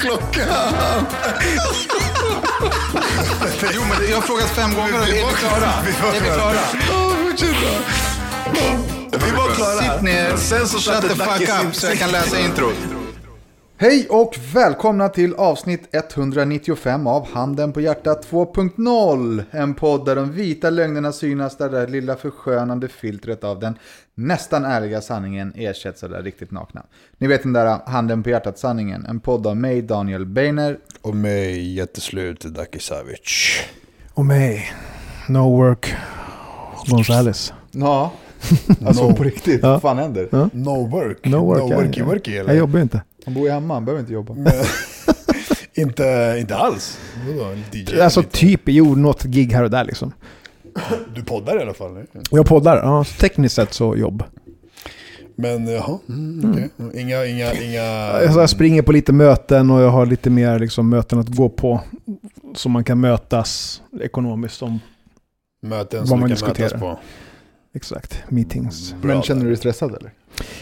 klockan? Jo, men jag har frågat fem gånger och är vi klara? Vi Är klara? Vi var klara. Sitt ner, Sen så shut the fuck up så jag kan läsa introt. Hej och välkomna till avsnitt 195 av Handen på hjärtat 2.0. En podd där de vita lögnerna synas där det där lilla förskönande filtret av den nästan ärliga sanningen ersätts av det där riktigt nakna. Ni vet den där Handen på hjärtat-sanningen. En podd av mig, Daniel Beiner. Och mig jätteslut Dacke Savic. Och mig, No Work Gonzales. Ja, alltså No. på riktigt. Ja. Vad fan händer? Ja. No work. No work. no worky worky eller? Jag jobbar ju inte. Han bor ju hemma, han behöver inte jobba. inte, inte alls. DJ? Alltså lite. typ, jo, något gig här och där liksom. Du poddar i alla fall. nej? Jag poddar, ja, tekniskt sett så jobb. Men jaha, mm, okej. Inga, inga, inga... Alltså, jag springer på lite möten och jag har lite mer liksom, möten att gå på. Så man kan mötas ekonomiskt om, möten vad som man du kan mötas diskuterar. på. Exakt, meetings. Bra Men känner du dig stressad eller?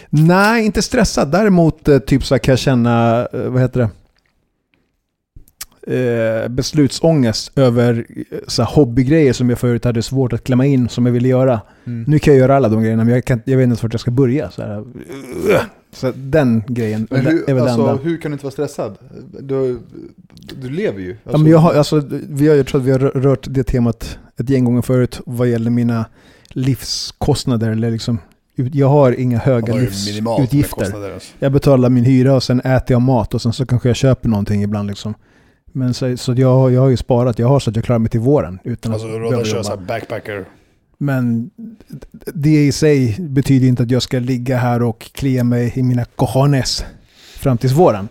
Nej, inte stressad. Däremot eh, typ så här kan jag känna, eh, vad heter det? Eh, beslutsångest över så här, hobbygrejer som jag förut hade svårt att klämma in som jag ville göra. Mm. Nu kan jag göra alla de grejerna men jag, kan, jag vet inte ens vart jag ska börja. Så, här. så den grejen Men är hur, väl alltså, enda. hur kan du inte vara stressad? Du, du lever ju. Ja, men jag, har, alltså, vi har, jag tror att vi har rö- rört det temat ett gäng gånger förut vad gäller mina livskostnader. Eller liksom, jag har inga höga livsutgifter. Alltså. Jag betalar min hyra och sen äter jag mat och sen så kanske jag köper någonting ibland. Liksom. Men så, så jag, jag har ju sparat, jag har så att jag klarar mig till våren. Utan Alltså behöva att köra så backpacker. Men det i sig betyder inte att jag ska ligga här och klia mig i mina cojones fram tills våren.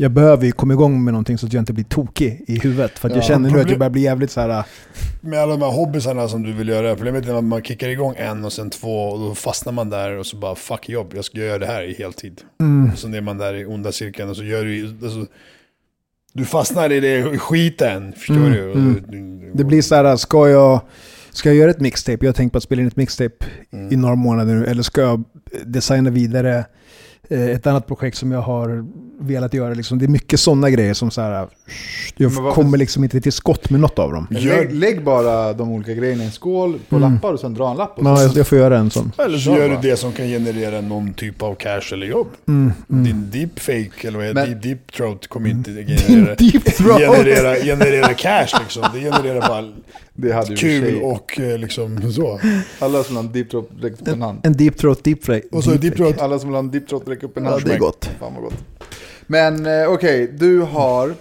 Jag behöver ju komma igång med någonting så att jag inte blir tokig i huvudet. För att jag Ja, känner nu att jag börjar bli jävligt så här... Med alla de här hobbysarna som du vill göra, problemet är att man kickar igång en och sen två och då fastnar man där och så bara fuck jobb, jag ska göra det här i heltid. Mm, Och så är man där i onda cirkeln och så gör du alltså, Du fastnar i det skiten, förstår Mm, du? Mm. det blir så här, ska jag, ska jag göra ett mixtape? Jag har tänkt på att spela in ett mixtape Mm. i några månader nu. Eller ska jag designa vidare ett annat projekt som jag har velat göra? Liksom. Det är mycket sådana grejer som så här... Jag varför- kommer liksom inte till skott med något av dem. Lägg, lägg bara de olika grejerna i en skål på Mm. lappar och sen dra en lapp. Och Ja, jag, får göra en sån. Eller så gör du det som kan generera någon typ av cash eller jobb. Mm, mm. Din deepfake eller vad heter Men- det? Deep throat kommer inte Din generera, generera, generera cash liksom. Det genererar bara Det hade kul och eh, liksom så. Alla som vill ha en deep throat, räck upp en hand. En deep throat deep fry. Och så deep throat. Alla som vill ha en deep throat, räck upp en Ja, hand. det är gott. Fan vad gott. Men eh, okej, du har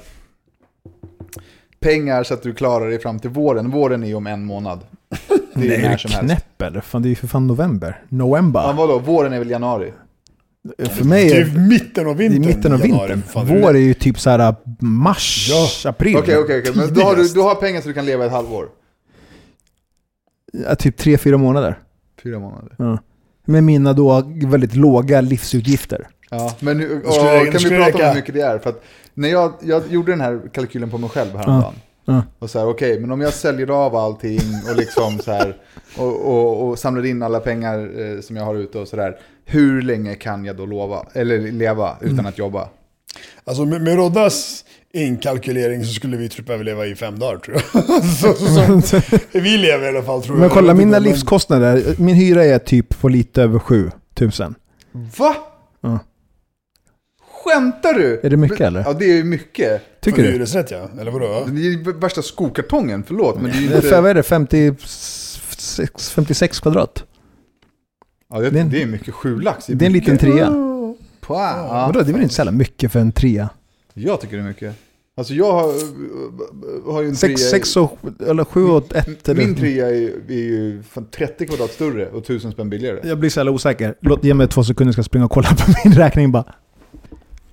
pengar så att du klarar dig fram till våren. Våren är ju om en månad. Det är Nej, ju är när som helst. knäpp eller? Fan, det är ju för fan november. November. Ja, vadå? Våren är väl januari? för mig Det är är mitten av det är vintern. mitten av januari. vintern. Fan, är Vår det- är ju typ så här mars, Ja. april. Okej, okej, okej. Men då har du, du har pengar så du kan leva ett halvår? Ja, typ tre, fyra månader. Fyra månader. Ja. med mina då väldigt låga livsutgifter. Ja, men nu, och, kan vi prata om hur mycket det är? För att när jag, jag gjorde den här kalkylen på mig själv häromdagen. Ja. Och så här, okej, men om jag säljer av allting och liksom så här och, och, och samlar in alla pengar eh, som jag har ute och sådär. Hur länge kan jag då lova, eller leva utan Mm. att jobba? Alltså med, med Roddas inkalkylering så skulle vi typ överleva i fem dagar tror jag. så, så, så, vi lever i alla fall tror jag. Men kolla, mina livskostnader, min hyra är typ på lite över 7000. Va? Ja. Skämtar du? Är det mycket, eller? Ja, det är mycket. Tycker För du? hyresrätt ja, eller vadå? Det är värsta skokartongen, förlåt. Men det är Det inte... för, vad är det, 56, 56 kvadrat? Ja, det, det är en- det är mycket sjulax. Det är en liten trea. Ja. Vadå, det är väl inte så jävla mycket för en trea? Jag tycker det är mycket. Alltså jag har, har ju en 6, trea- 6 och, eller 7 och 1 Min trea är, är ju fan 30 kvadrat större och 1000 spänn billigare. Jag blir så jävla osäker. Låt, ge mig två sekunder, jag ska springa och kolla på min räkning bara.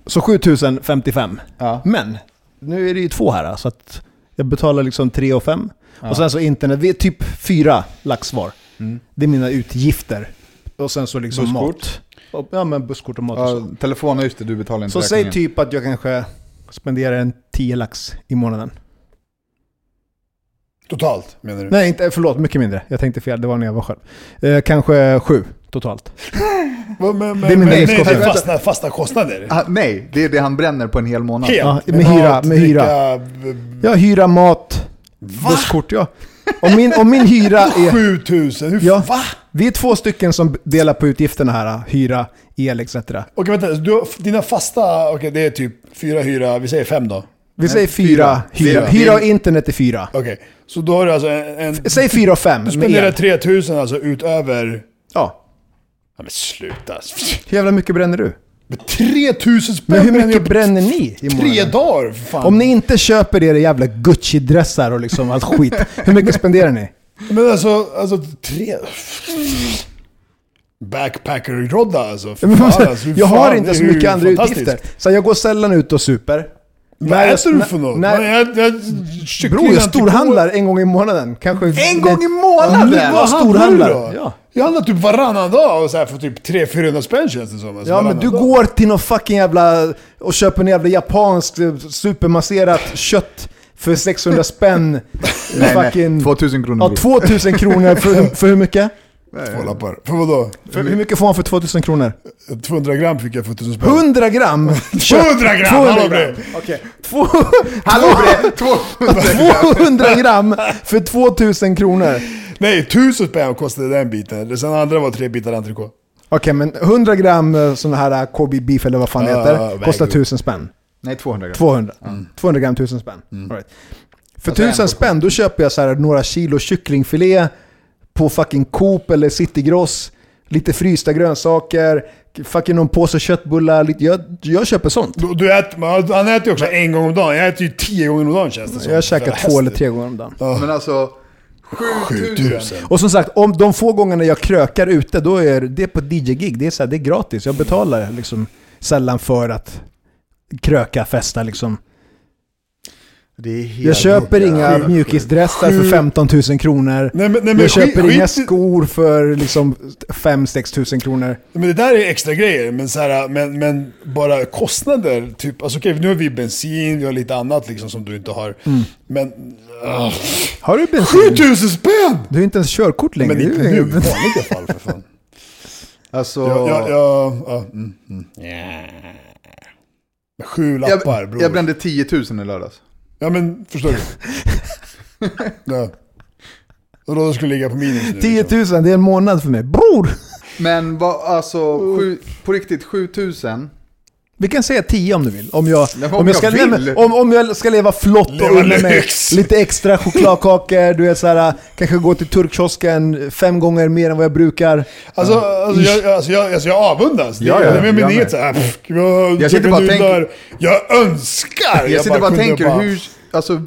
Så 7055. Ja. Men, nu är det ju två här så att jag betalar liksom 3 och 5. Ja. Och sen så internet, vi är typ 4 lax var. Mm. Det är mina utgifter. Och sen så liksom Busskort? mat. Ja men busskort och mat och så. Ja, telefon, just det, du betalar inte Så säg räkningen. typ att jag kanske spenderar en 10 lax i månaden. Totalt menar du? Nej, inte, förlåt, mycket mindre. Jag tänkte fel, det var när jag var själv. Eh, kanske 7 totalt. Men, men, Det är livskostnader. nej, fasta, fasta kostnader? Ah, nej, det är det han bränner på en hel månad. Helt. Ja, med hyra, med hyra. dricka, Ja, hyra, mat, busskort, ja. Och min, och min hyra är... 7000, hur Ja. va? Vi är två stycken som delar på utgifterna här. Hyra, el etc. Okej vänta, du, dina fasta, okej det är typ fyra hyra, vi säger fem då. Vi säger fyra. fyra. Hyra, hyra och internet är fyra. Okej, så då har du alltså en... en Säg fyra och fem du spenderar el. 3000 alltså utöver... Ja. Ja men sluta. Hur jävla mycket bränner du? Men 3000 spänn Men hur mycket på bränner ni i Tre månaden? dagar för fan. Om ni inte köper er jävla Gucci-dressar och liksom allt skit, hur mycket spenderar ni? Men alltså, alltså tre... Backpacker-rodda alltså. Fan, alltså, hur jag har fan, inte så mycket andra fantastiskt. utgifter. Så jag går sällan ut och super. Vad jag- äter du för något? när- Men jag, jag, Bror, jag storhandlar en gång i månaden. Kanske... En gång i Ja, månaden! men vad handlar du storhandlar? då? Ja. Jag handlar typ varannan dag och så här för typ 300-400 spänn känns det som. Alltså, Ja men du dag. går till någon fucking jävla... och köper en jävla japanskt eh, supermasserat kött för 600 spänn. Nej, fucking... nej, 2000 kronor. Ja, 2000 kronor för, för hur mycket? Två lappar. För vadå? För, hur mycket får man för 2000 kronor? 200 gram fick jag för 1000 spänn. 100 gram! 200 gram! 200 hallå, gram! Okej. Hallå bre! 200 200 gram för 2000 kronor. Nej, 1000 spänn kostade den biten. Sen andra var tre bitar entrecote. Okej, men 100 gram eh, sån här eh, Kobe beef eller vad fan det Ja, heter, kostar upp. 1000 spänn. Nej, 200 gram. 200. 200 gram 1000 spänn. All right. För Alltså, en 1000 portion. spänn då köper jag så här några kilo kycklingfilé på fucking Coop eller Citygross. Lite frysta grönsaker, fucking någon påse köttbullar. Lite, jag, jag köper sånt. Du, du äter, han äter ju också en gång om dagen. Jag äter ju tio gånger om dagen känns det som. Jag käkar två eller tre gånger om dagen. Men alltså, 7000. 7000. Och som sagt, om de få gångerna jag krökar ute, då är det på DJ-gig. Det är, så här, det är gratis. Jag betalar liksom sällan för att kröka, festa liksom. Det är helt Jag köper inga mjukisdressar för Sjukt. 15 000 kronor. Nej, men, nej, men jag skit- köper inga skit i- skor för liksom 5-6 tusen kronor. Men det där är extra grejer, men, så här, men, men bara kostnader. Typ, alltså, okej, nu har vi bensin, vi har lite annat liksom, som du inte har. Mm. Men... Uh, Har du bensin? 7000 spänn! Du har inte ens körkort längre. Men inte Det är nu, i vanliga fall för fan. Alltså, Jag, jag, jag, ja, mm, mm. Sju lappar jag, bror. jag brände 10 000 i lördags. Ja men, förstår du? ja. Och då skulle ligga på minus nu. 10 liksom. 000, det är en månad för mig. Bror! Men vad, alltså, sju, på riktigt 7000. Vi kan säga 10 om du vill. Om jag, om om jag, ska, jag nej, om, om jag ska leva flott och Leva unna mig lite extra chokladkakor, du vet såhär, kanske gå till turkkiosken fem gånger mer än vad jag brukar. Alltså, alltså, jag, alltså, jag, alltså jag avundas. Ja, det, ja, det är jag med. inget såhär, jag, Jag sitter bara och nudlar. Jag önskar! Jag sitter bara och tänker bara- hur, alltså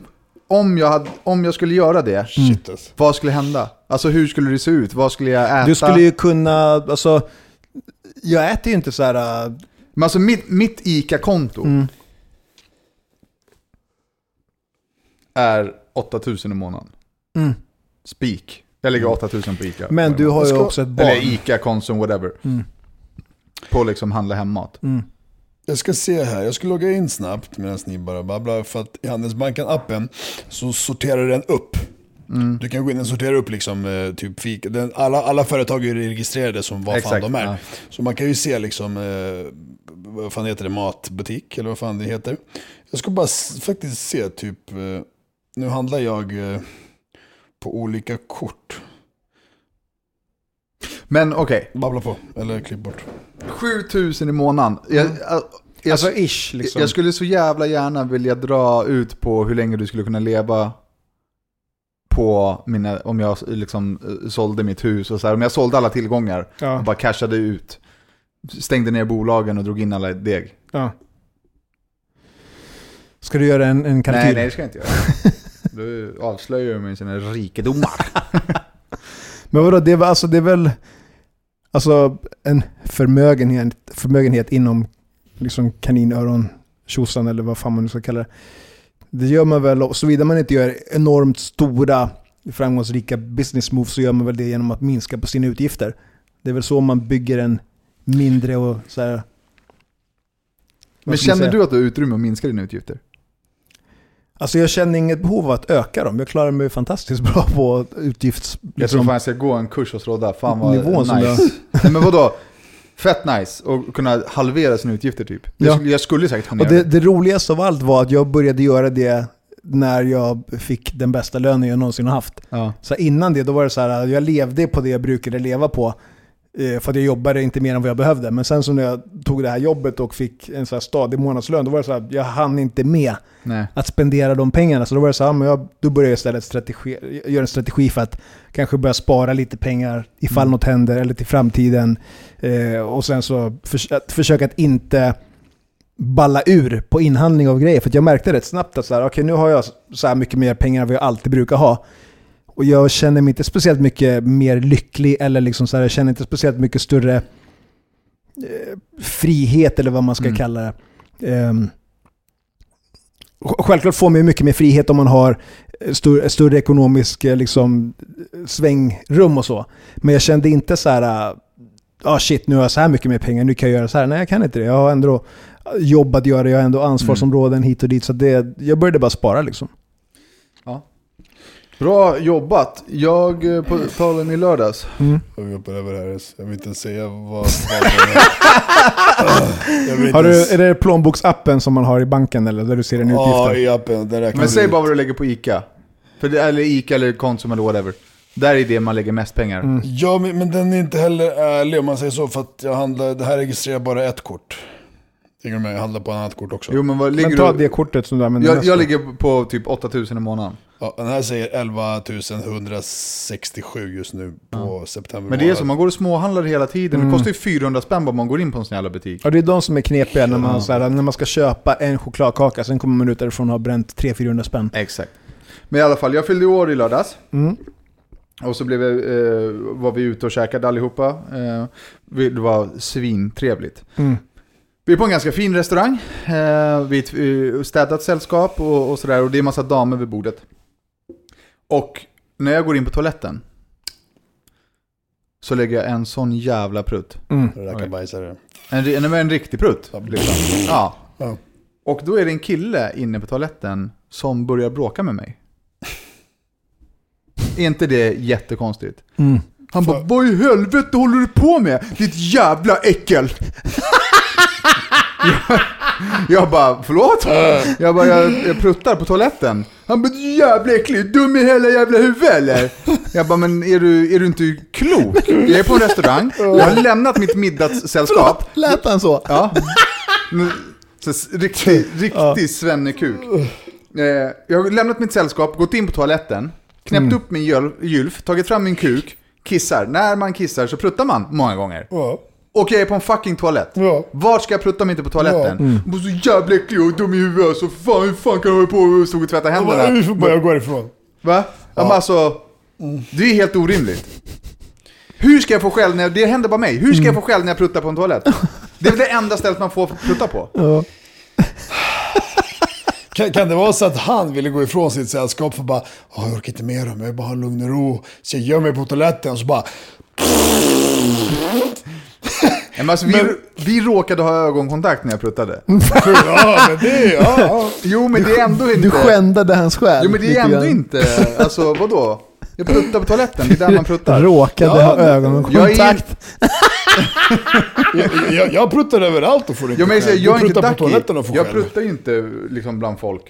om jag, hade, om jag skulle göra det, Shit alltså. vad skulle hända? Alltså hur skulle det se ut? Vad skulle jag äta? Du skulle ju kunna, alltså, jag äter ju inte så här. Men alltså mitt, mitt ICA-konto Mm. är 8000 i månaden. Mm. Spik. Jag lägger 8000 på Ica. Men du har ju ska- också ett barn. Eller Ica, Konsum, whatever. Mm. På liksom handla hemmat. Mm. Jag ska se här, jag ska logga in snabbt medan ni bara babblar. För att i Handelsbanken-appen så sorterar den upp. Du kan gå in och sortera upp liksom, eh, typ fika. Den, alla, alla företag är registrerade som vad fan de är. ja. Så man kan ju se liksom, eh, vad fan heter det, matbutik eller vad fan det heter. Jag ska bara faktiskt se typ, eh, nu handlar jag eh, på olika kort. Men okej, Babbla på, eller klipp bort. 7000 i månaden. Jag, jag, jag, Alltså ish liksom. jag skulle så jävla gärna vilja dra ut på hur länge du skulle kunna leva på mina, om jag liksom eh, sålde mitt hus och så här, om jag sålde alla tillgångar och ja, bara cashade ut. Stängde ner bolagen och drog in alla deg. ja. Ska du göra en, en kalkyl? Nej, nej det ska jag inte göra. Du avslöjar ju med sina rikedomar. Men vadå, det är, väl- alltså, det är väl alltså, en förmögenhet, förmögenhet inom liksom kaninöron tjosan eller vad fan man nu ska kalla det. Det gör man väl, såvida man inte gör enormt stora framgångsrika business moves så gör man väl det genom att minska på sina utgifter. Det är väl så man bygger en mindre och så här. Men känner du att du har utrymme att minska dina utgifter? Alltså jag känner inget behov av att öka dem. Jag klarar mig fantastiskt bra på utgifts... Jag liksom- tror fan jag ska gå en kurs hos Rodda. Fan vad Nivån som nice. Nej, men vadå? Fett nice. Och kunna halvera sina utgifter typ. Jag, Ja. jag skulle säkert kunna Och det, det roligaste av allt var att jag började göra det när jag fick den bästa lönen jag någonsin har haft. Ja. Så innan det, då var det så här, jag levde på det jag brukade leva på. Eh, För att jag jobbade inte mer än vad jag behövde. Men sen så när jag tog det här jobbet och fick en så här stadig månadslön, då var det så här, jag hann inte med Nej. att spendera de pengarna. Så då var det så här, men jag, då började jag istället strategi, göra en strategi för att kanske börja spara lite pengar ifall Mm. något händer eller till framtiden. Eh, och sen så förs- att försöka att inte balla ur på inhandling av grejer. För att jag märkte rätt snabbt att så här, okay, nu har jag så här mycket mer pengar än vad jag alltid brukar ha. Och jag känner mig inte speciellt mycket mer lycklig eller liksom så här, jag känner inte speciellt mycket större eh, frihet eller vad man ska Mm. kalla det. Sj- Självklart får man mycket mer frihet om man har eh, stor, större ekonomisk eh, liksom, svängrum och så. Men jag kände inte så här, ah shit nu har jag så här mycket mer pengar, nu kan jag göra så här. Nej jag kan inte det. Jag har ändå jobb att göra, jag har ändå ansvarsområden hit och dit. Så det, jag började bara spara liksom. Bra jobbat. Jag, eh, på talen i lördags. Jag vill hoppa över här, jag vill inte ens säga vad... jag vill inte Har du, ens- är det plånboksappen som man har i banken eller där du ser en utgift? Ja, i appen. Den räknar Men säg bara vad du lägger på Ica. För det, eller Ica eller Konsum eller whatever. Där är det man lägger mest pengar. Mm. Ja, men, men den är inte heller ärlig om man säger så. För att jag handlar, det här registrerar bara ett kort. Hänger du med? Jag handlar på ett annat kort också. Jo men vad ligger Men ta du... det kortet som du använder jag, mest jag då. ligger på typ 8000 i månaden. Ja, den här säger 11 167 just nu på september Men det är månad. så, man går och småhandlar hela tiden. Mm. Det kostar ju 400 spänn bara man går in på en sån jävla butik. Ja, det är de som är knepiga när man, så här, när man ska köpa en chokladkaka, sen kommer man ut därifrån och har bränt 300-400 spänn. Exakt. Men i alla fall, jag fyllde år i lördags. Mm. Och så blev vi, eh, var vi ute och käkade allihopa. Eh, det var svintrevligt. Mm. Vi är på en ganska fin restaurang. Eh, vi är ett eh, städat sällskap och, och sådär. Och det är massa damer vid bordet. Och när jag går in på toaletten så lägger jag en sån jävla prutt. Mm. Rackabajsare. En, en, en riktig prutt. Liksom. Ja. Ja. Och då är det en kille inne på toaletten som börjar bråka med mig. Är inte det jättekonstigt? Mm. Han bara, vad i helvete håller du på med? Ditt jävla äckel! jag, jag bara, förlåt? Jag bara, jag, jag pruttar på toaletten. Han bara, du jävla äcklig, dum i hela jävla huvudet eller? Jag bara, men är du, är du inte klok? Jag är på en restaurang, jag har lämnat mitt middagssällskap. Lät han så? Ja. Så, riktig, riktig svennekuk. Eh, jag har lämnat mitt sällskap, gått in på toaletten, knäppt upp min gylf, tagit fram min kuk, kissar. När man kissar så pruttar man många gånger. Och jag är på en fucking toalett. Ja. Vart ska jag prutta om inte på toaletten? Ja. Mm. så jävla äcklig och dum i huvudet alltså. Fan, hur fan kan du hålla på och stå och tvätta Jag händerna? Vi får bara gå ifrån. Va? Ja. Men alltså, det är helt orimligt. Hur ska jag få skäll när jag, det händer bara mig. Hur ska jag få skäll när jag pruttar på en toalett? Det är väl det enda stället man får prutta på. Ja. kan, kan det vara så att han ville gå ifrån sitt sällskap för bara, "Åh, jag orkar inte med dem, jag vill bara ha lugn och ro. Så jag gör mig på toaletten och så bara, Men alltså, vi, vi råkade ha ögonkontakt när jag pruttade. ja men det, ja, ja. Jo, men det är ändå inte... Du skändade hans själ. Jo, men det är ändå inte... Alltså, vadå? Jag pruttar på toaletten, det är där man pruttar. Råkade Ja, ha men- ögonkontakt. Jag, jag, jag pruttar överallt och får inte Ja, men jag, säger, jag är inte på toaletten och får Jag pruttar ju inte liksom bland folk.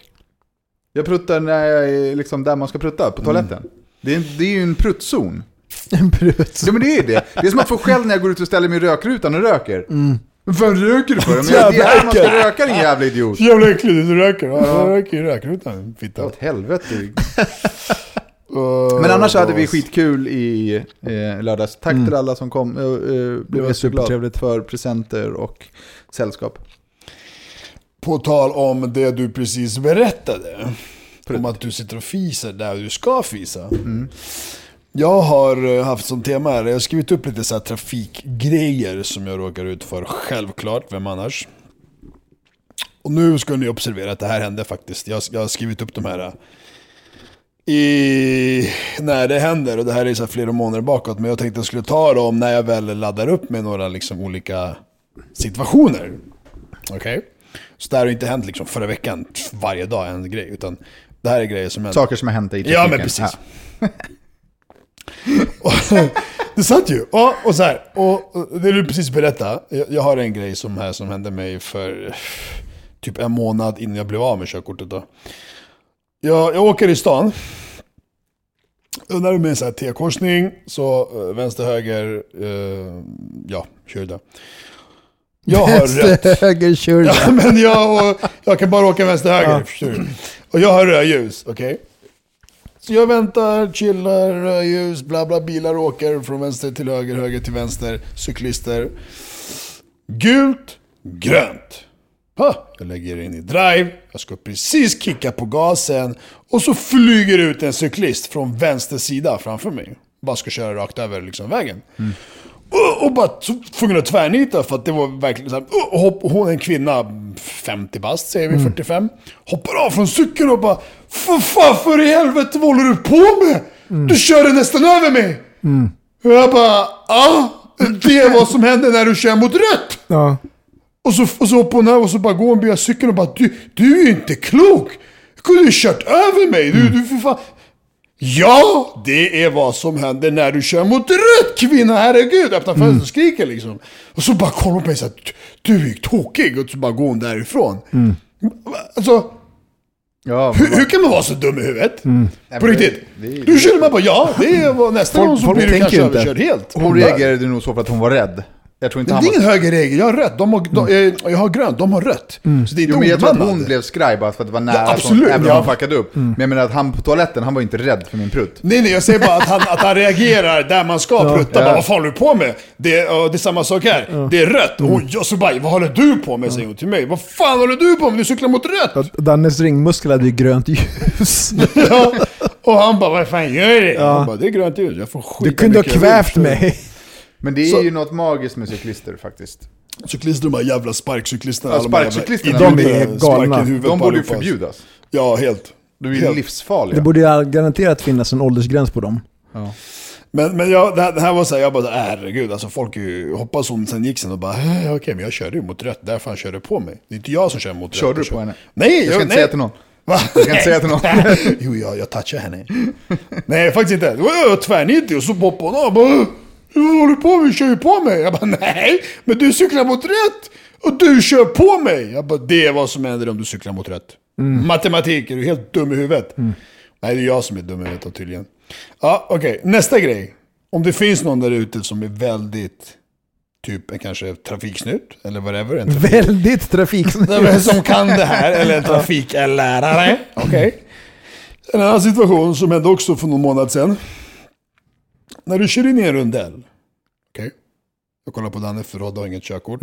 Jag pruttar när jag är liksom där man ska prutta, på toaletten. Det, är, det är ju en pruttzon. En brut. Ja men det är det. Det är som att få skäll när jag går ut och ställer mig i rökrutan och röker. Vad fan röker du för? Men det är här man ska röka din jävla idiot. Så jävla äcklig du röker. Ja, jag röker i rökrutan. Fitta. Åt helvete. Men annars hade vi skitkul i eh, lördags. Tack till alla som kom. Jag eh, blev jätteglad supertrevligt. för presenter och sällskap. På tal om det du precis berättade. Om att du sitter och fiser där du ska fisa. Jag har eh, haft som tema här, jag har skrivit upp lite så här trafikgrejer som jag råkar ut för. Självklart, vem annars? Och nu ska ni observera att det här hände faktiskt. Jag, jag har skrivit upp de här eh, i, när det händer. Och det här är så här flera månader bakåt. Men jag tänkte att jag skulle ta dem när jag väl laddar upp med några liksom olika situationer. Okej? Så det här har inte hänt liksom förra veckan, varje dag en grej. Utan det här är grejer som händer. Saker som har hänt i trafiken. Ja men precis. Och, det satt ju. Ja, och så här. Och och det du precis berättade. Jag, jag har en grej som, här, som hände mig för typ en månad innan jag blev av med körkortet. Då. Jag, jag åker i stan. Och när det är en T-korsning, så eh, vänster, höger, eh, ja, kör där. Jag har rätt. Höger kör Ja, men jag, och, jag kan bara åka vänster höger. du? Och jag har rödljus, okej? Så jag väntar, chillar, rödljus, bla bla, bilar åker från vänster till höger, höger till vänster, cyklister. Gult, grönt. Ha, jag lägger in i drive, jag ska precis kicka på gasen och så flyger ut en cyklist från vänster sida framför mig. Bara ska köra rakt över liksom vägen. Mm och bara tvungen att tvärnita för att det var verkligen så här, och hopp, och hon är en kvinna, 50 bast säger vi, 45. Hoppar av från cykeln och bara För fan för i helvete vad håller du på med? Du körde nästan över mig! Och jag bara, ja, det är vad som händer när du kör mot rött! Ja. Och så, och så hoppar hon över och så bara går hon via cykeln och bara du, du är ju inte klok! Du kunde ju kört över mig! Du, du för fan... Ja, det är vad som händer när du kör mot rött kvinna, herregud! Öppnar fönstret och skriker liksom. Och så bara kollar hon på mig såhär, du är tokig! Och så bara går hon därifrån. Alltså, Ja, hur, hur kan man vara så dum i huvudet? På riktigt. det är- Du känner man bara, ja, det var nästa gång så blir du kanske överkörd helt. hon reagerade nog så för att hon var rädd. Jag tror inte Det är var... ingen höger regel, jag har rött. De har, de, eh, jag har grönt, de har rött. Så det är Jo, men jag tror att hon blev skraj bara för att det var nära. Ja, absolut, även om ja. hon fuckade upp. Men jag menar att han på toaletten, han var inte rädd för min prutt. Nej, nej, jag säger bara att han, att han reagerar där man ska prutta. Bara, vad fan håller du på med? Det, är- det är samma sak här. Det är rött. Och jag så bara, vad håller du på med? Säger hon till mig. Vad fan håller du på med? Du cyklar mot rött. Dannes ringmuskel hade ju grönt ljus. Ja. Och han bara, vad fan gör det? Jag bara, det är grönt ljus. Jag får skita Du kunde ha jag kvävt du. mig. Men det är Så- ju något magiskt med cyklister faktiskt. Cyklister, de här jävla sparkcyklisterna. Ja, de sparkcyklisterna, idioter, de är galna. De på borde ju förbjudas. Ja, helt. De är ju Helt. livsfarliga. Det borde ju garanterat finnas en åldersgräns på dem. Men, men jag, det, här, det här var så här, jag bara, herregud, alltså folk ju, hoppas hon sen gick sen och bara, "Eh, okej, men jag körde ju mot rött, därför han körde på mig. Det är inte jag som kör mot rött. Körde du Jag på henne? Nej, Jag ska inte nej. säga till någon. Va? Jag ska inte säga till någon. jo, jag, jag touchade henne. nej, faktiskt inte. Det var jag tvärnitig och så hoppade hon av och bara, vad håller du på med? Kör ju på mig. Jag bara, nej, men du cyklar mot rätt. Och du kör på mig. Jag bara, det är vad som händer om du cyklar mot rätt. Matematik, är du helt dum i huvudet? Nej, det är jag som är dum i huvudet tydligen. Ja, okej. Nästa grej. Om det finns någon där ute som är väldigt, typ en kanske trafiksnut, eller whatever. En trafik- Väldigt men som kan det här, eller en trafiklärare. Okej. En annan situation som hände också för någon månad sedan. När du kör in i en rundell. Okej. Jag kollar på Danne för Rod har inget körkort.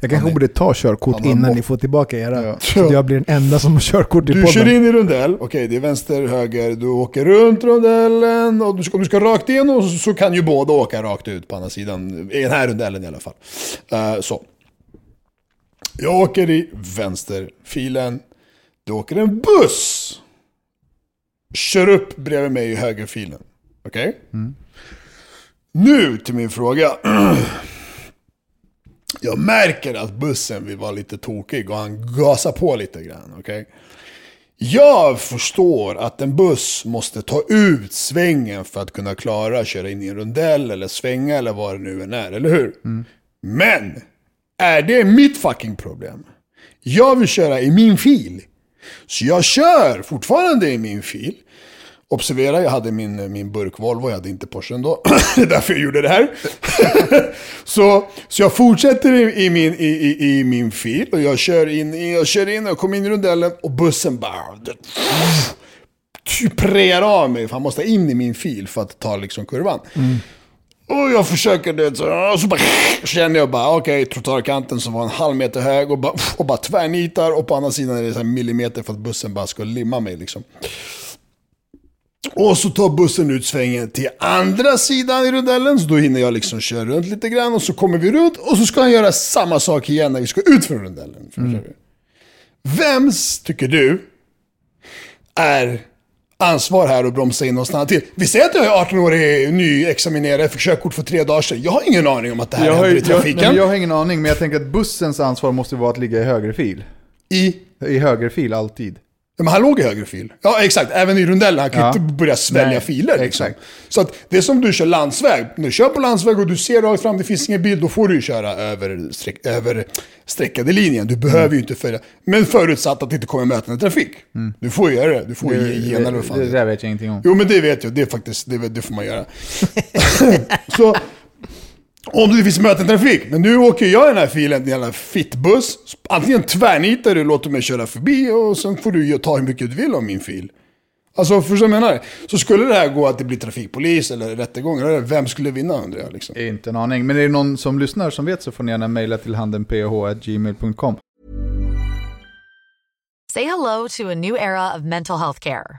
Jag kanske borde ta körkort innan ni får tillbaka era. Ja. Så jag blir den enda som har körkort i Du kör podden. in i rundell, okej det är vänster, höger, du åker runt rundellen och du ska, om du ska rakt igenom så, så kan ju båda åka rakt ut på andra sidan. I den här rundellen i alla fall. Eh, så. Jag åker i vänsterfilen. Det åker en buss. Kör upp bredvid mig i högerfilen. Okej? Nu till min fråga. Jag märker att bussen vill vara lite tokig och han gasar på lite grann. Okej? Jag förstår att en buss måste ta ut svängen för att kunna klara att köra in i en rundell eller svänga eller vad det nu än är, eller hur? Men, är det mitt fucking problem? Jag vill köra i min fil. Så jag kör fortfarande i min fil. Observera, jag hade min, min burk Volvo, jag hade inte Porschen då. det är därför jag gjorde det här. så, så jag fortsätter i, i, min, i, i, i min fil och jag kör in, jag kör in och kommer in i rondellen och bussen bara... Typ prear av mig, för han måste in i min fil för att ta liksom kurvan. Och jag försöker det, så, och så bara, känner jag bara, okej, trottoarkanten som var en halv meter hög och bara, och bara tvärnitar. Och på andra sidan är det så millimeter för att bussen bara ska limma mig liksom. Och så tar bussen ut svängen till andra sidan i rondellen, så då hinner jag liksom köra runt lite grann. Och så kommer vi runt och så ska han göra samma sak igen när vi ska ut från rondellen. Du? Vems, tycker du, är ansvar här att bromsa in och stanna till? Vi säger att jag är 18-årig nyexaminerad, jag fick körkort för tre dagar sedan. Jag har ingen aning om att det här Jag har, händer i jag, nej, trafiken. men jag har ingen aning, men jag tänker att bussens ansvar måste vara att ligga i högerfil. I... I högerfil alltid. Men han låg i högre fil. Ja, exakt. Även i rondellen. Han kan Ja. inte börja svälja Nej, filer. Liksom. exakt. Så att det är som du kör landsväg. När du kör på landsväg och du ser rakt fram, det finns ingen bil, då får du ju köra över, streck, över streckade linjen. Du behöver Mm. ju inte följa. Men förutsatt att det inte kommer mötande trafik. Du får ju göra det. Du får ju ge igen eller vad fan det, det det är. där vet jag ingenting om. Jo, men det vet jag. Det är faktiskt, det, det får man göra. så, om det finns mötentrafik, men nu åker jag i den här filen, en jävla fittbuss. Antingen tvärnitar du och låter mig köra förbi och sen får du ju ta hur mycket du vill av min fil. Alltså, förstår du vad jag menar? Så skulle det här gå att det blir trafikpolis eller rättegång, eller vem skulle vinna undrar jag liksom. Inte en aning. Men är det någon som lyssnar som vet så får ni gärna mejla till handenph.gmail.com. Say hello to a new era of mental health care.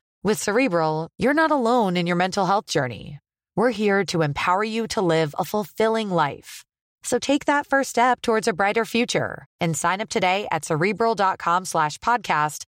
With Cerebral, you're not alone in your mental health journey. We're here to empower you to live a fulfilling life. So take that first step towards a brighter future and sign up today at cerebral.com slash podcast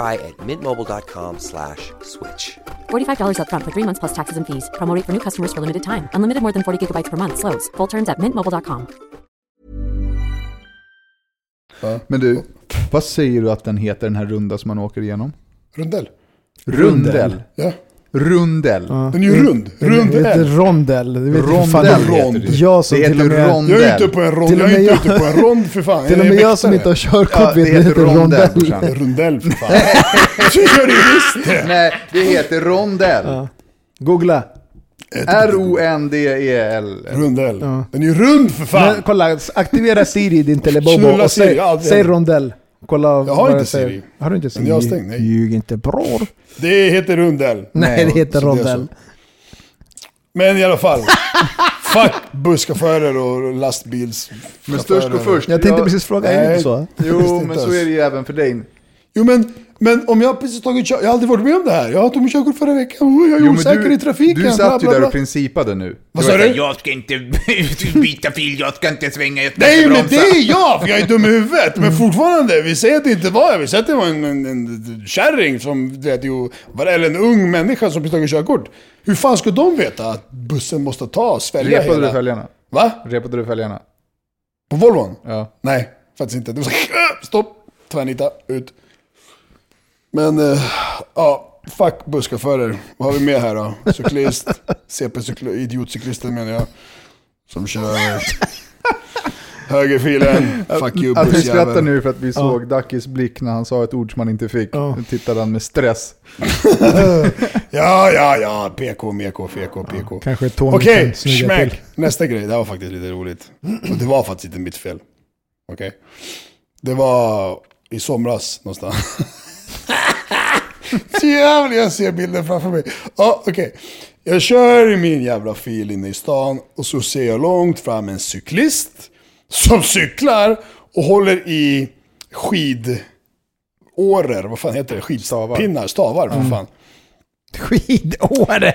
at mintmobile.com slash switch. $45 upfront for three months plus taxes and fees. Promo rate for new customers for limited time. Unlimited more than 40 gigabytes per month. Slows. Full terms at mintmobile.com. Men du, vad säger du att den heter, den här runda som man åker igenom? Rundell. Rundell. Ja. Rundell. Den är ju rund. Den heter Rundell. rondell. Det vet fan Rondell om- heter det. Jag som det till och heter med... rondell. Jag är ute på en rond. Jag är inte ute på en rond för fan. Till och med jag som inte har körkort Ja, vet det det heter heter rondell, rondell. brorsan. Rundell för fan. Så gör det ju visst det. Nej, det heter rondell. Googla. R-O-N-D-E-L. Rundell. Den är ju rund för fan. Men, kolla, aktivera Siri i din Knulla och säg, säg rondell. Kolla Jag har inte säger. Siri. Har du inte Men Siri? jag har stängt, nej. Ljug inte bror. Det heter rundell. Nej, det heter rondell. Men i alla fall. Fuck busschaufförer och lastbilschaufförer. Men störst går först. Jag tänkte precis fråga, är det inte så? Jo, men så är det ju även för dig. Jo men, men om jag precis tagit kör- jag har aldrig varit med om det här. Jag har tagit körkort förra veckan. Oh, jag är Jo, men osäker i trafiken. Du bla, satt ju bla, där bla. och principade nu. Vad sa du? Jag ska inte byta fil, jag ska inte svänga, jag ska Nej inte men bromsa. det är jag, för jag är dum i huvudet. Men fortfarande, vi säger att det inte var jag. Vi säger att det var en, en, en kärring som, du vet, ju, var- eller en ung människa som precis tagit körkort. Hur fan ska de veta att bussen måste ta, svälja Repade du hela... fälgarna? Va? Repade du fälgarna? På Volvon? Ja. Nej, faktiskt inte. Det var så stopp, tvärnita, ut. Men, eh, Ja, fuck busschaufförer. Vad har vi med här då? Cyklist, CP-cyklist, idiotcyklisten menar jag. Som kör högerfilen. Fuck you Att vi skrattar nu för att vi såg Dackis blick när han sa ett ord som han inte fick. Ja. Nu tittade han med stress. Ja, ja, ja. PK, MEK, FK, PK. Kanske Tony Okej, kan snygga smack. Nästa grej, det här var faktiskt lite roligt. Och det var faktiskt inte mitt fel. Okej? Det var i somras någonstans. Så jävlar, jag ser bilden framför mig. Ja, okej. Jag kör i min jävla fil inne i stan och så ser jag långt fram en cyklist som cyklar och håller i skidårer, vad fan heter det? Skidpinnar, stavar, vad fan. Skidåre!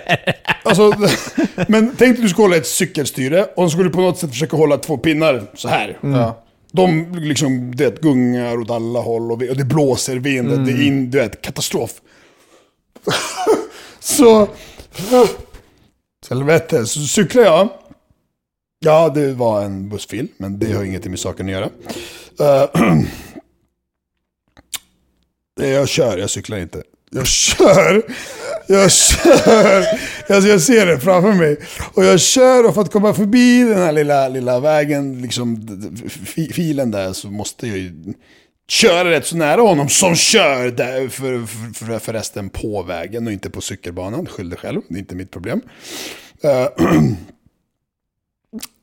Alltså, men tänk dig att du ska hålla ett cykelstyre och så ska du på något sätt försöka hålla två pinnar så här. Ja. De liksom, det gungar åt alla håll och, och det blåser vind. Det är in, du vet, katastrof. så, helvete, så cyklar jag. Ja, det var en bussfil, men det har ingenting med saken att göra. Eh, jag kör, jag cyklar inte. Jag kör, jag kör. Alltså jag ser det framför mig. Och jag kör och för att komma förbi den här lilla, lilla vägen, liksom filen där, så måste jag ju köra rätt så nära honom som kör där för, för, för, förresten på vägen och inte på cykelbanan. Skyll dig själv, det är inte mitt problem. Uh,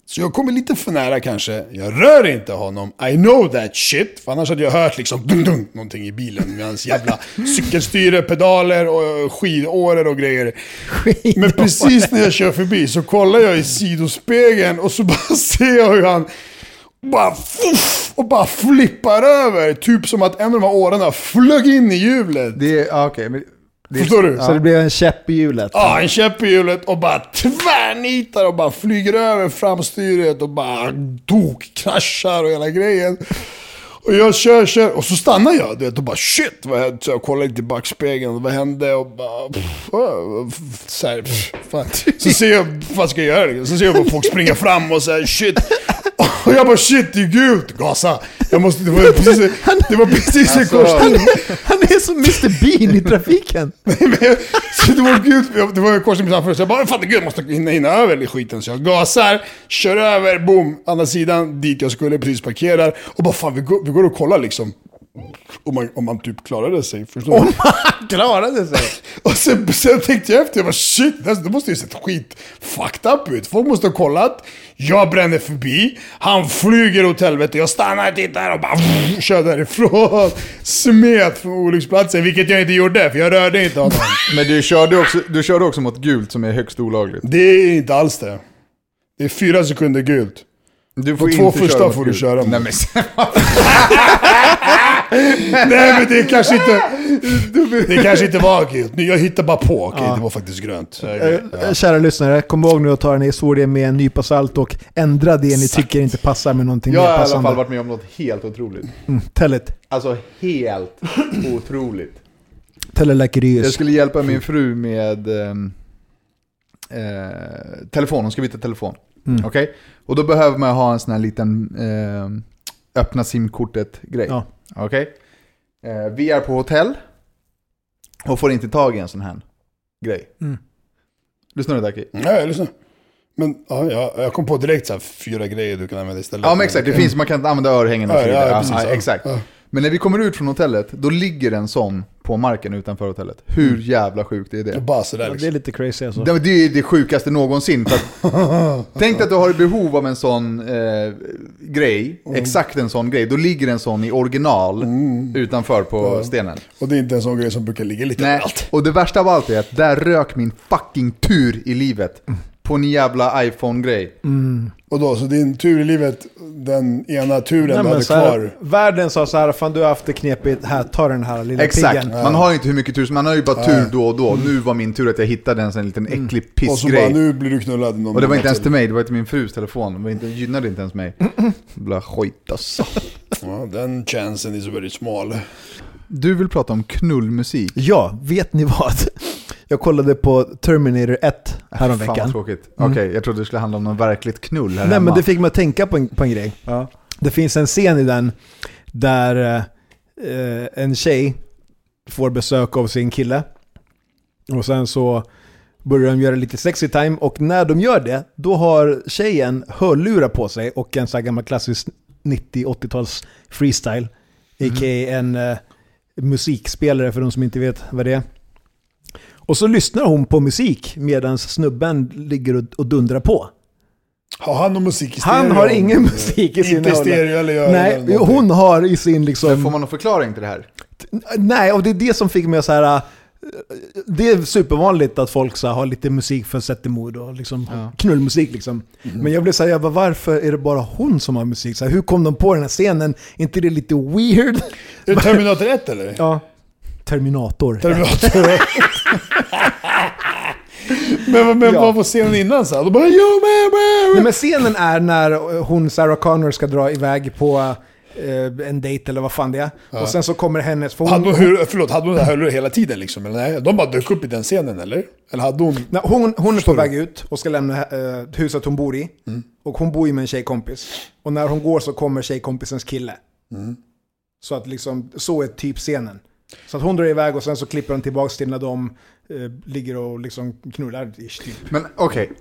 Så jag kommer lite för nära kanske. Jag rör inte honom. I know that shit. För annars hade jag hört liksom dung, dung, någonting i bilen. Med hans jävla cykelstyre, pedaler och skidårer och grejer. Men precis när jag kör förbi så kollar jag i sidospegeln och så bara ser jag hur han bara fuff, och bara flippar över. Typ som att en av de här årarna flög in i hjulet. Det är, ja, okej. men det Förstår du? Så det blev en käpp i hjulet. Ja, en käpp i hjulet och bara tvärnitar och bara flyger över framstyret och bara tok-kraschar och hela grejen. Och jag kör, kör och så stannar jag du vet, och bara shit, vad hände? Så jag kollar lite i backspegeln, vad hände? Och bara... Pff, så, här, pff, fan. så ser jag, vad ska jag göra? Så ser jag bara folk springa fram och säga shit. Och jag bara shit, det är gult, gasa. Jag måste, det var precis, det var precis en korsning. Han är som Mr Bean i trafiken. Så det var gud, det var en korsning framför så jag bara, fan gud, jag måste hinna, hinna över i skiten. Så jag gasar, kör över, boom, andra sidan, dit jag skulle, precis parkerar. Och bara fan, vi går, vi går och kollar liksom. Om man, om man typ klarade sig, förstår du? Han klarade sig. Och sen, sen tänkte jag efter, jag bara shit, det det måste ju sett skit fucked up ut. Folk måste ha kollat. Jag bränner förbi, han flyger åt helvete, jag stannar, tittar och bara kör därifrån. Smet från olycksplatsen, vilket jag inte gjorde, för jag rörde inte honom. Men du körde, också, du körde också mot gult som är högst olagligt. Det är inte alls det. Det är fyra sekunder gult. Du De två första får du gult. köra mot. Nej, men, Nej men det kanske inte... Det kanske inte var gult. Nu, Jag hittar bara på. Okej, det var faktiskt grönt. Eh, Kära lyssnare, kom ihåg nu att ta den här historien med en nypa salt och ändra det ni tycker inte passar med någonting jag har i alla fall varit med om något helt otroligt. Mm, tell it. Alltså helt otroligt. Tell it like it Jag is. skulle hjälpa min fru med ehm, eh, telefon, hon ska byta telefon. Mm. Okej? Och då behöver man ha en sån här liten ehm, öppna simkortet-grej. Ja. Okej? Eh, vi är på hotell och får inte tag i en sån här grej. Mm. Lyssnar du Daki? Ja, jag lyssnar. Men ja, jag, jag kom på direkt så här, fyra grejer du kan använda istället. Ja men exakt, det finns, man kan använda örhängen och så vidare. ja, Ja, precis, ja, ja. exakt. Ja. Men när vi kommer ut från hotellet, då ligger en sån på marken utanför hotellet. Hur jävla sjukt är det? Bara sådär Ja, det är liksom. lite crazy alltså. Det, det är det sjukaste någonsin. För att, tänk dig att du har behov av en sån eh, grej, Mm. exakt en sån grej. Då ligger en sån i original Mm. utanför på stenen. Och det är inte en sån grej som brukar ligga lite överallt. och det värsta av allt är att där rök min fucking tur i livet. På en jävla iPhone-grej. Och då, så din tur i livet, den ena turen Nej, du hade så här, kvar. världen sa så här, fan du har haft det knepigt, här ta den här lilla Exakt, piggen. man har ju inte hur mycket tur som man har ju bara tur då och då. Nu var min tur att jag hittade en sån liten äcklig Mm. Och så bara, pissgrej. nu blir du knullad. någon Och det var inte ens till. mig, det var till min frus telefon. Det var inte, gynnade inte ens mig. Bla skit alltså. Ja, den chansen is very small. Du vill prata om knullmusik? Ja, vet ni vad? Jag kollade på Terminator 1 Fan vad häromveckan. tråkigt. Okej, jag trodde det skulle handla om någon verkligt knull här Nej hemma. men det fick mig att tänka på en, på en grej. Ja. Det finns en scen i den där eh, en tjej får besök av sin kille. Och sen så börjar de göra lite sexy time och när de gör det, då har tjejen hörlurar på sig och en sån här gammal klassisk 90-80-tals freestyle. A.k.a. en eh, musikspelare för de som inte vet vad det är. Och så lyssnar hon på musik medan snubben ligger och, och dundrar på. Har han någon musik i stereo? Han har ingen musik i sin Inte i stereo eller gör Nej, eller hon har i sin liksom... Men får man någon förklaring till det här? Nej, och det är det som fick mig att så här. äh, Det är supervanligt att folk så här, har lite musik för att sätta mood och liksom Ja. knullmusik liksom. Men jag blev såhär, jag bara, varför är det bara hon som har musik? Så här, hur kom de på den här scenen? Är inte det lite weird? Är det Terminator 1 eller? Ja. Terminator. Terminator. men men Ja. vad var scenen innan så? här? Då bara yo man. Nej, men scenen är när hon, Sarah Connor, ska dra iväg på eh, en dejt eller vad fan det är. Och sen så kommer hennes... För hon, Hade hon, hur, förlåt, hade hon det här hela tiden liksom? Eller nej? De bara dök upp i den scenen eller? Eller hade hon... Nej, hon, hon är på väg ut och ska lämna eh, huset hon bor i. Och hon bor ju med en tjejkompis. Och när hon går så kommer tjejkompisens kille. Så att liksom, så är typ scenen. Så att hon drar iväg och sen så klipper hon tillbaka till när de eh, ligger och liksom knullar. ish, Typ. Men okej,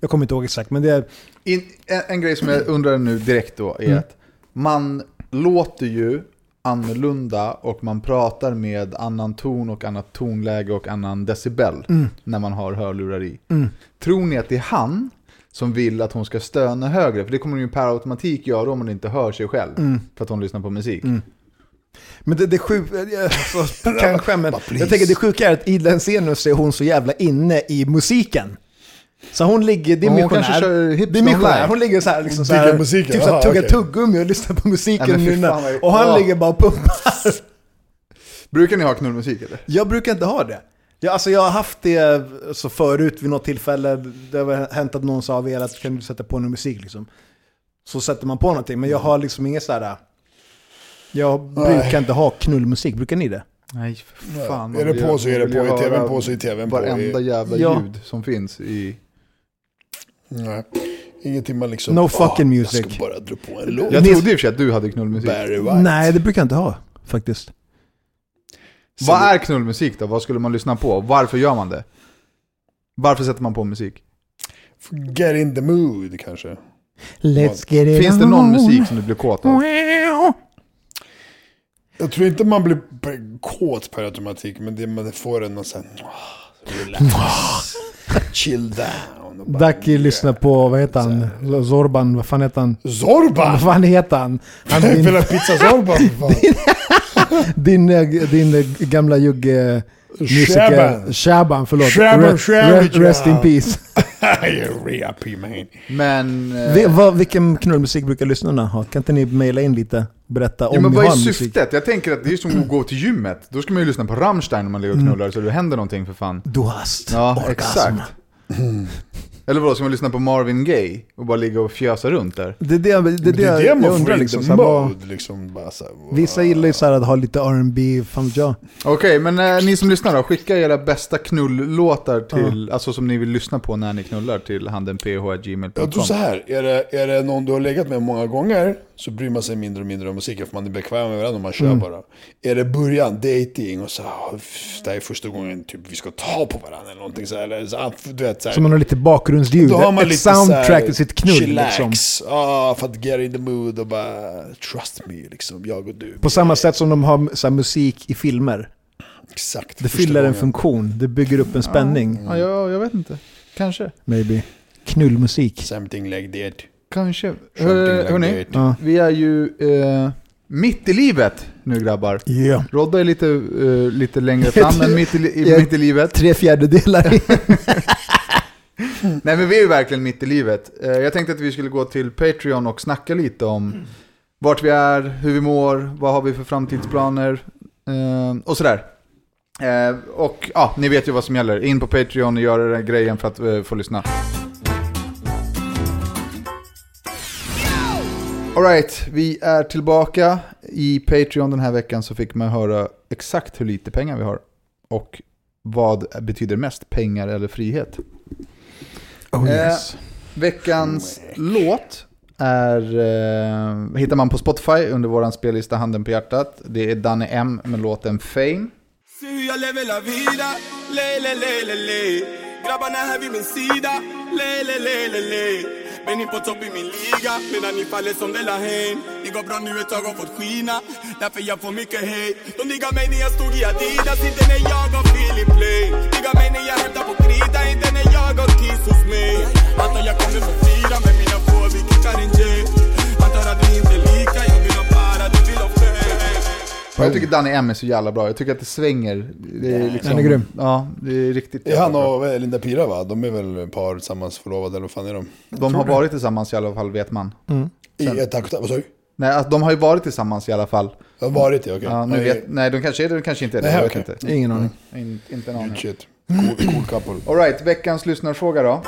Jag kommer inte ihåg exakt, men det är... In, en, en grej som jag undrar nu direkt då är att man låter ju annorlunda och man pratar med annan ton och annat tonläge och annan decibel när man har hörlurar i. Tror ni att det är han som vill att hon ska stöna högre? För det kommer hon ju per automatik göra om hon inte hör sig själv. För att hon lyssnar på musik. Men det, det sjuka, alltså, kanske, men Bara, jag tänker det sjuka är att i den scenen så är hon så jävla inne i musiken. Så hon ligger, det är Hon kanske kör Hips det är missionär. Hon ligger så här, liksom så här musiken. typ så här, Aha, tuggar okay. tuggummi och lyssnar på musiken. Nej, fan och han Ja. ligger bara och pumpar. Brukar ni ha knullmusik eller? Jag brukar inte ha det. Jag, alltså jag har haft det så förut vid något tillfälle. Det har hänt att någon sa vel att kan du sätta på någon musik liksom. Så sätter man på någonting. Men jag har liksom inget sådär... Jag brukar inte ha knullmusik. Brukar ni det? Nej, för fan. Är det man på så är det på, är tvn på så är tvn på. Varenda jävla Ja. ljud som finns i... Nej. Ingenting man liksom... No fucking "Ah, music." Jag ska bara dra på en låt. Jag trodde i och för sig att du hade knullmusik. Nej, det brukar jag inte ha faktiskt. Vad är knullmusik då? Vad skulle man lyssna på? Varför gör man det? Varför sätter man på musik? Get in the mood kanske. Let's get it Finns det någon musik som du blir kåt av? Jag tror inte man blir kåt per automatik, men det man får en och sen... Relax. Chill down. Daki lyssnar på, vad heter han? Zorban, vad fan heter han? Vad Zorba! fan heter han? han din, Spelar pizza Zorba för fan. din, din eh, gamla jugge... Musiker, Shaban. Shaban, förlåt. Shaban Re- re- Shavitja. rest in peace. Reapy man. Men... eh, Vi, vad, vilken knullmusik brukar lyssnarna ha? Kan inte ni mejla in lite? Berätta Ja, om men ni vad är musik. syftet? Jag tänker att det är som att gå till gymmet. Då ska man ju lyssna på Rammstein om man ligger och knullar så det händer någonting för fan. Du hast Ja, orgasm. exakt. Eller vadå, ska man lyssna på Marvin Gaye och bara ligga och fjösa runt där? Det är det, det, det, Det är det jag undrar liksom. Så här, mode. Liksom, bara så här, vissa gillar ju så här att ha lite R&B, fan jag. Okej, men eh, ni som lyssnar då, skicka era bästa knullåtar till, alltså som ni vill lyssna på när ni knullar till Jag tror så handenph.gmail.com. här, är det, är det någon du har legat med många gånger så bryr man sig mindre och mindre om musiken för man är bekväm med varandra och man kör Mm. bara. Är det början, dating och så här, det här är första gången typ, vi ska ta på varandra eller någonting så här, eller så, du vet, så här. Så man har lite bakgrundsljud. Då har man Ett lite så soundtrack till sitt knull chillax, liksom. ah, för att get in the mood och bara trust me liksom, jag och du. På samma sätt som de har så här, musik i filmer. Exakt. Det fyller en funktion, det bygger upp en spänning. Ja, jag, jag vet inte. Kanske. Maybe. Knullmusik. Something like that. Kanske. Something Hör, like hörni, that. Vi är ju eh, mitt i livet nu grabbar. Yeah. Rodda är lite, eh, lite längre fram än mitt i, mitt i livet. Tre fjärdedelar. Nej men vi är ju verkligen mitt i livet. Eh, jag tänkte att vi skulle gå till Patreon och snacka lite om vart vi är, hur vi mår, vad har vi för framtidsplaner eh, och sådär. Eh, och ja, ni vet ju vad som gäller. In på Patreon och gör den grejen för att få lyssna. Alright, vi är tillbaka. I Patreon den här veckan så fick man höra exakt hur lite pengar vi har. Och vad betyder mest, pengar eller frihet? Oh, Eh, yes. Veckans låt är, eh, hittar man på Spotify under våran spellista Handen på hjärtat. Det är Danne M med låten Fame. Se hur jag lever la vida, le le le le le. Grabbarna här vid min sida, le le le le le. Men ni på topp i min liga, medan ni faller som det la hen. Det går bra nu ett tag har fått skina, därför jag får mycket hate. De diggar mig när jag stod i Adidas, inte när jag har Philip Plain Diggar mig när jag hämtar på krita, inte när jag har kiss hos mig Antar jag kommer få fira med mina få, vi kickar en J Antar att vi inte är lika, jag vill ha para, du vill ha fame Jag tycker Danny M är så jävla bra. Jag tycker att det svänger. Det är liksom, Han är grym. Ja, det är riktigt Det är han och vad är Linda Pira va? De är väl par tillsammans förlovade eller vad fan är de? De har varit tillsammans i alla fall, vet man. I ett tack vad sa du? Nej, alltså, de har ju varit tillsammans i alla fall. Jag har varit det, okej. Ja, nu Nej, vet, nej, de kanske är det, de kanske inte är det. Nej, jag okej. vet inte. Ingen aning. In, inte en aning. Shit. Cool, cool couple. Alright, veckans lyssnarfråga då.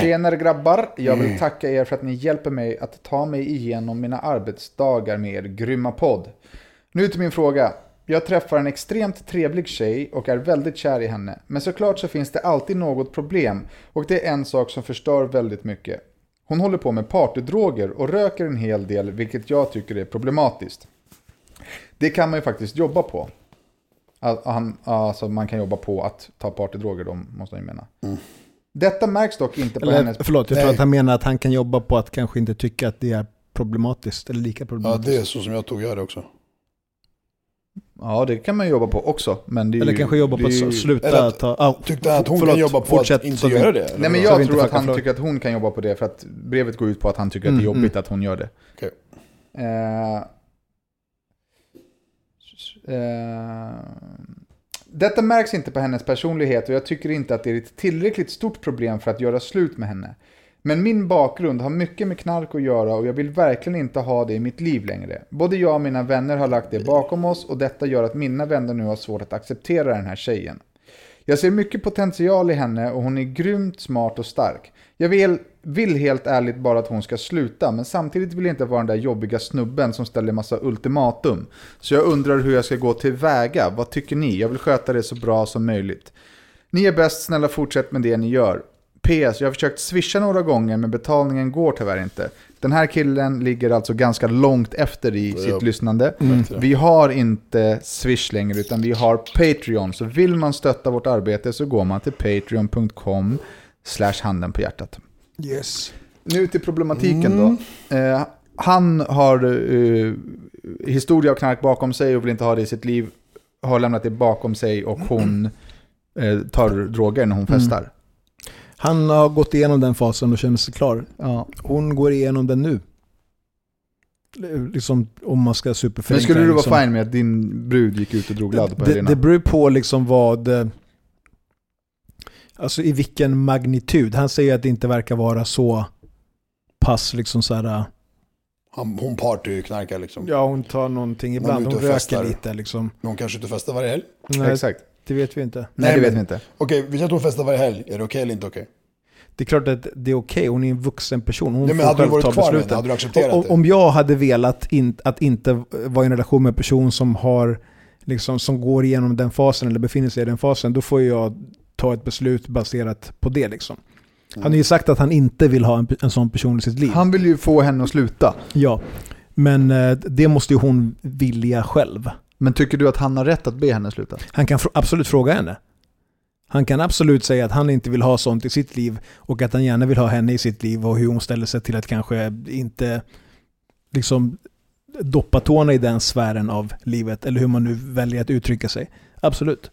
Tjenare grabbar, jag vill tacka er för att ni hjälper mig att ta mig igenom mina arbetsdagar med er grymma podd. Nu till min fråga. Jag träffar en extremt trevlig tjej och är väldigt kär i henne. Men såklart så finns det alltid något problem och det är en sak som förstör väldigt mycket. Hon håller på med partydroger och röker en hel del vilket jag tycker är problematiskt. Det kan man ju faktiskt jobba på. Att han, alltså man kan jobba på att ta partydroger då, måste jag ju mena. Detta märks dock inte på Eller, hennes... förlåt, jag tror Nej. att han menar att han kan jobba på att kanske inte tycka att det är problematiskt eller lika Ja, problematiskt. det är så som jag tog det också. Ja, det kan man jobba på också. Men det är eller ju, kanske jobba det på ju- att sluta eller att- ta... Ah, Tyckte han att hon förlåt, kan jobba på fortsätt, att inte vi- göra det? eller Nej men jag inte tror att han flöjt. tycker att hon kan jobba på det för att brevet går ut på att han tycker att det är Mm, jobbigt att hon gör det. Eh, eh, Eh, detta märks inte på hennes personlighet och jag tycker inte att det är ett tillräckligt stort problem för att göra slut med henne. Men min bakgrund har mycket med knark att göra och jag vill verkligen inte ha det i mitt liv längre. Både jag och mina vänner har lagt det bakom oss och detta gör att mina vänner nu har svårt att acceptera den här tjejen. Jag ser mycket potential i henne och hon är grymt smart och stark. Jag vill, vill helt ärligt bara att hon ska sluta, men samtidigt vill jag inte vara den där jobbiga snubben som ställer massa ultimatum. Så jag undrar hur jag ska gå tillväga. Vad tycker ni? Jag vill sköta det så bra som möjligt. Ni är bäst, snälla fortsätt med det ni gör. PS, jag har försökt swisha några gånger men betalningen går tyvärr inte. Den här killen ligger alltså ganska långt efter i sitt lyssnande. Vi har inte Swish längre utan vi har Patreon. Så vill man stötta vårt arbete så går man till patreon.com slash handen på hjärtat. Yes. Nu till problematiken då. Eh, han har eh, historia av knark bakom sig och vill inte ha det i sitt liv. Har lämnat det bakom sig och hon eh, tar droger när hon festar. Han har gått igenom den fasen och känner sig klar. Ja. Hon går igenom den nu. Liksom om man ska Men superförenkla. skulle du vara liksom. fine med att din brud gick ut och drog ladd på det, helgerna? det beror på liksom vad... Alltså i vilken magnitud. Han säger att det inte verkar vara så pass liksom så här... eh, Han, hon partyknarkar liksom. Ja, hon tar någonting Hon ibland. Hon och röker festar. lite liksom. Men hon kanske inte festar varje helg. Nej, Exakt. det vet vi inte. Nej, Nej, det vet vi inte. Okej, vi säger att hon festar varje helg. Är det okej eller inte okej? Det är klart att det är okej. Hon är en vuxen person. Hon Ja, men får hade du själv varit ta kvar besluten. Hade du accepterat om, det? om jag hade velat in, att inte vara i en relation med en person som har liksom, som går igenom den fasen eller befinner sig i den fasen, då får jag ta ett beslut baserat på det. Liksom. Han har ju sagt att han inte vill ha en, en sån person i sitt liv. Han vill ju få henne att sluta. Ja, men eh, det måste ju hon vilja själv. Men tycker du att han har rätt att be henne sluta? Han kan fr- absolut fråga henne. Han kan absolut säga att han inte vill ha sånt i sitt liv och att han gärna vill ha henne i sitt liv och hur hon ställer sig till att kanske inte liksom doppa tårna i den sfären av livet eller hur man nu väljer att uttrycka sig. Absolut.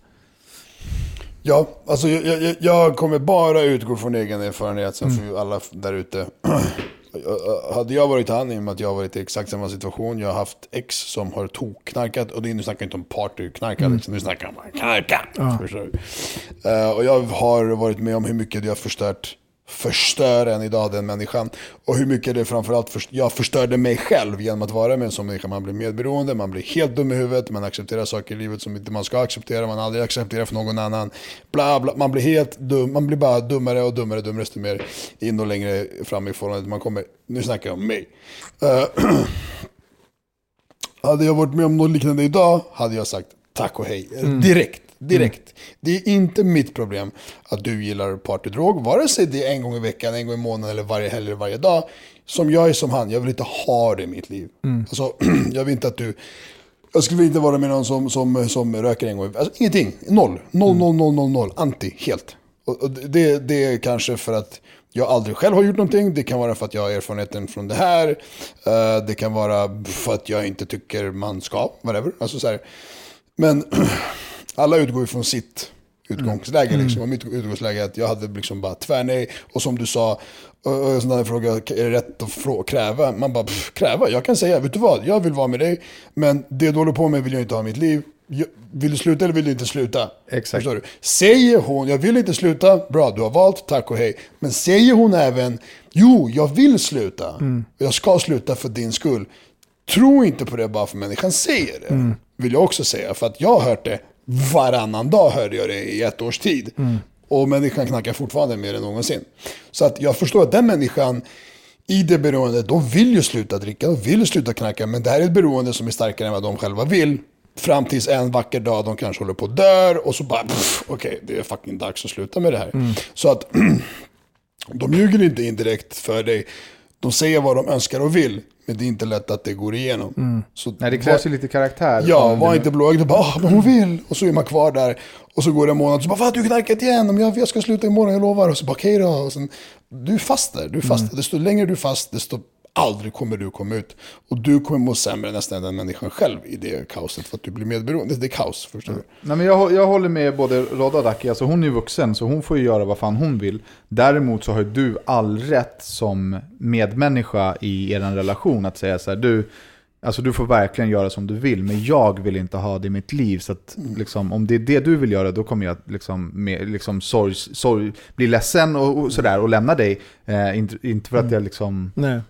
Ja, alltså jag, jag, jag kommer bara utgå från egen erfarenhet. Sen får ju alla där ute. Hade jag varit han, i och med att jag varit i exakt samma situation. Jag har haft ex som har tokknarkat. Och det, nu snackar jag inte om partyknarkat, liksom, nu snackar jag om knarka. Du? Eh, och jag har varit med om hur mycket det har förstört förstör än idag den människan. Och hur mycket det framförallt först- jag förstörde mig själv genom att vara med en sån människa. Man blir medberoende, man blir helt dum i huvudet, man accepterar saker i livet som inte man ska acceptera, man aldrig accepterar för någon annan. Bla, bla. Man blir helt dum, man blir bara dummare och dummare, dummare desto mer in och längre fram i förhållandet man kommer. Nu snackar jag om mig. Eh, hade jag varit med om något liknande idag hade jag sagt tack och hej. Direkt. Direkt. Det är inte mitt problem att du gillar partydrog. Vare sig det är en gång i veckan, en gång i månaden eller varje helg eller varje dag. Som jag är som han, jag vill inte ha det i mitt liv. Alltså, jag vill inte att du Jag skulle inte vara med någon som, som, som röker en gång. Alltså, ingenting. Noll. Noll, noll, noll, noll, noll. Anti. Helt. Och, och det, det är kanske för att jag aldrig själv har gjort någonting. Det kan vara för att jag har erfarenheten från det här. Eh, det kan vara för att jag inte tycker man ska. Whatever. Alltså, så här. Men alla utgår ju från sitt utgångsläge. Liksom. Och mitt utgångsläge är att jag hade liksom bara tvärnej. Och som du sa, och en sån där fråga, är det rätt att kräva? Man bara, pff, kräva? Jag kan säga, vet du vad? Jag vill vara med dig. Men det du håller på med vill jag inte ha i mitt liv. Vill du sluta eller vill du inte sluta? Exakt. Förstår du? Säger hon, jag vill inte sluta, bra, du har valt, tack och hej. Men säger hon även, jo, jag vill sluta. Jag ska sluta för din skull. Tro inte på det bara för människan säger det. Vill jag också säga. För att jag har hört det varannan dag hörde jag det i ett års tid. Och människan knackar fortfarande mer än någonsin. Så att jag förstår att den människan i det beroendet, de vill ju sluta dricka, de vill sluta knacka. Men det här är ett beroende som är starkare än vad de själva vill. Fram tills en vacker dag de kanske håller på att dör och så bara, okej, det är fucking dags att sluta med det här. Så att de ljuger inte indirekt för dig. De säger vad de önskar och vill, men det är inte lätt att det går igenom. Så Nej, det krävs ju lite karaktär. Ja, var inte blåögd och bara ah, men hon vill. Och så är man kvar där. Och så går det en månad och så bara fan du knarkat igen. Jag, jag ska sluta imorgon, jag lovar. Och så bara okej då. Och sen, du är fast där. Du är fast. Desto längre du är fast, desto aldrig kommer du komma ut. Och du kommer må sämre nästan än den människan själv i det kaoset. För att du blir medberoende. Det är kaos, förstår du? Nej, men jag, jag håller med både Rodda och Daki. Alltså hon är vuxen så hon får ju göra vad fan hon vill. Däremot så har ju du all rätt som medmänniska i er relation att säga så här. Du, alltså du får verkligen göra som du vill. Men jag vill inte ha det i mitt liv. Så att liksom, om det är det du vill göra då kommer jag liksom, med, liksom sorg, sorg, bli ledsen och, och sådär och lämna dig. Eh, inte, inte för att jag liksom Nej.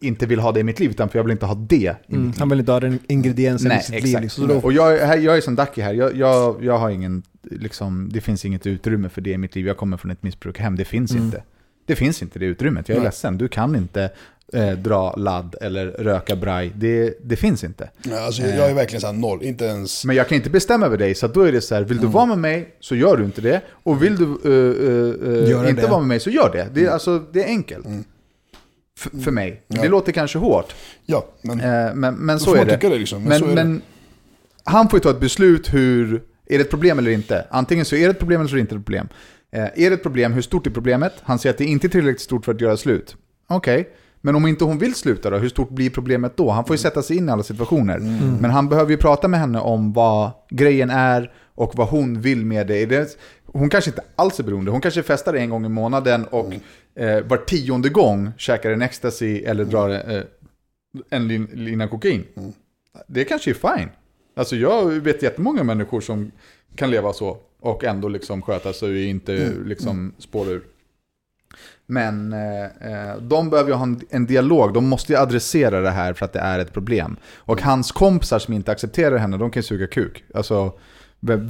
Inte vill ha det i mitt liv utan för jag vill inte ha det i Mm. mitt liv. Han vill inte ha den ingrediensen Nej, i sitt exakt. liv. Liksom. Då, Och jag, jag är som Ducky här, jag, jag, jag har ingen, liksom, det finns inget utrymme för det i mitt liv. Jag kommer från ett missbrukarhem, det finns Mm. inte. Det finns inte det utrymmet, jag är Nej. ledsen. Du kan inte eh, dra ladd eller röka braj, det, det finns inte. Ja, alltså, jag är verkligen så här noll. Inte ens... Men jag kan inte bestämma över dig, så då är det så här, vill du Mm. vara med mig så gör du inte det. Och vill du eh, eh, Göra inte det. vara med mig så gör det. Det är, Mm. alltså, det är enkelt. F- för mig. Det låter kanske hårt, Ja, men... eh, men, men Då så är det. det liksom, men men, så är men han får ju ta ett beslut hur, är det ett problem eller inte? Antingen så är det ett problem eller så är det inte ett problem. Eh, är det ett problem, hur stort är problemet? Han säger att det inte är tillräckligt stort för att göra slut. Okej, men om inte hon vill sluta då, hur stort blir problemet då? Han får ju sätta sig in i alla situationer. Men han behöver ju prata med henne om vad grejen är och vad hon vill med det. Hon kanske inte alls är beroende. Hon kanske festar en gång i månaden och eh, var tionde gång käkar en ecstasy eller drar eh, en lin, lina kokain. Det kanske är fine. Alltså jag vet jättemånga människor som kan leva så och ändå liksom sköta sig och inte liksom spåra ur. Men eh, eh, de behöver ju ha en, en dialog, de måste ju adressera det här för att det är ett problem. Och hans kompisar som inte accepterar henne, de kan ju suga kuk. Alltså,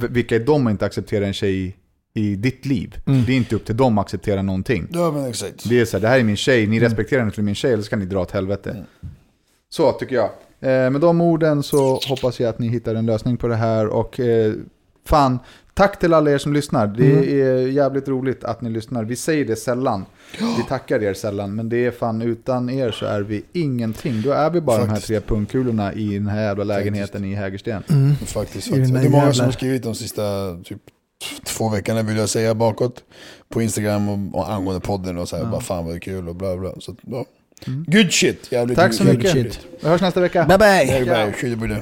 vilka är de att inte acceptera en tjej i, i ditt liv? Det är inte upp till dem att acceptera någonting. Ja, men exakt. Det är så här, det här är min tjej, ni respekterar henne för min tjej, eller så kan ni dra åt helvete. Så tycker jag. Eh, med de orden så hoppas jag att ni hittar en lösning på det här. Och eh, fan, tack till alla er som lyssnar. Det är jävligt roligt att ni lyssnar. Vi säger det sällan. Vi tackar er sällan, men det är fan utan er så är vi ingenting. Då är vi bara de här Faktiskt. tre punkkulorna i den här jävla lägenheten i Hägersten. Faktiskt, I den faktiskt. där Det är många jävla- som har skrivit de sista typ, två veckorna vill jag säga bakåt. På Instagram och, och angående podden och så här, bara fan vad det är kul och bla bla. Så, ja. Good shit! Jävligt Tack så mycket. Vi hörs nästa vecka. bye bye! Bye bye,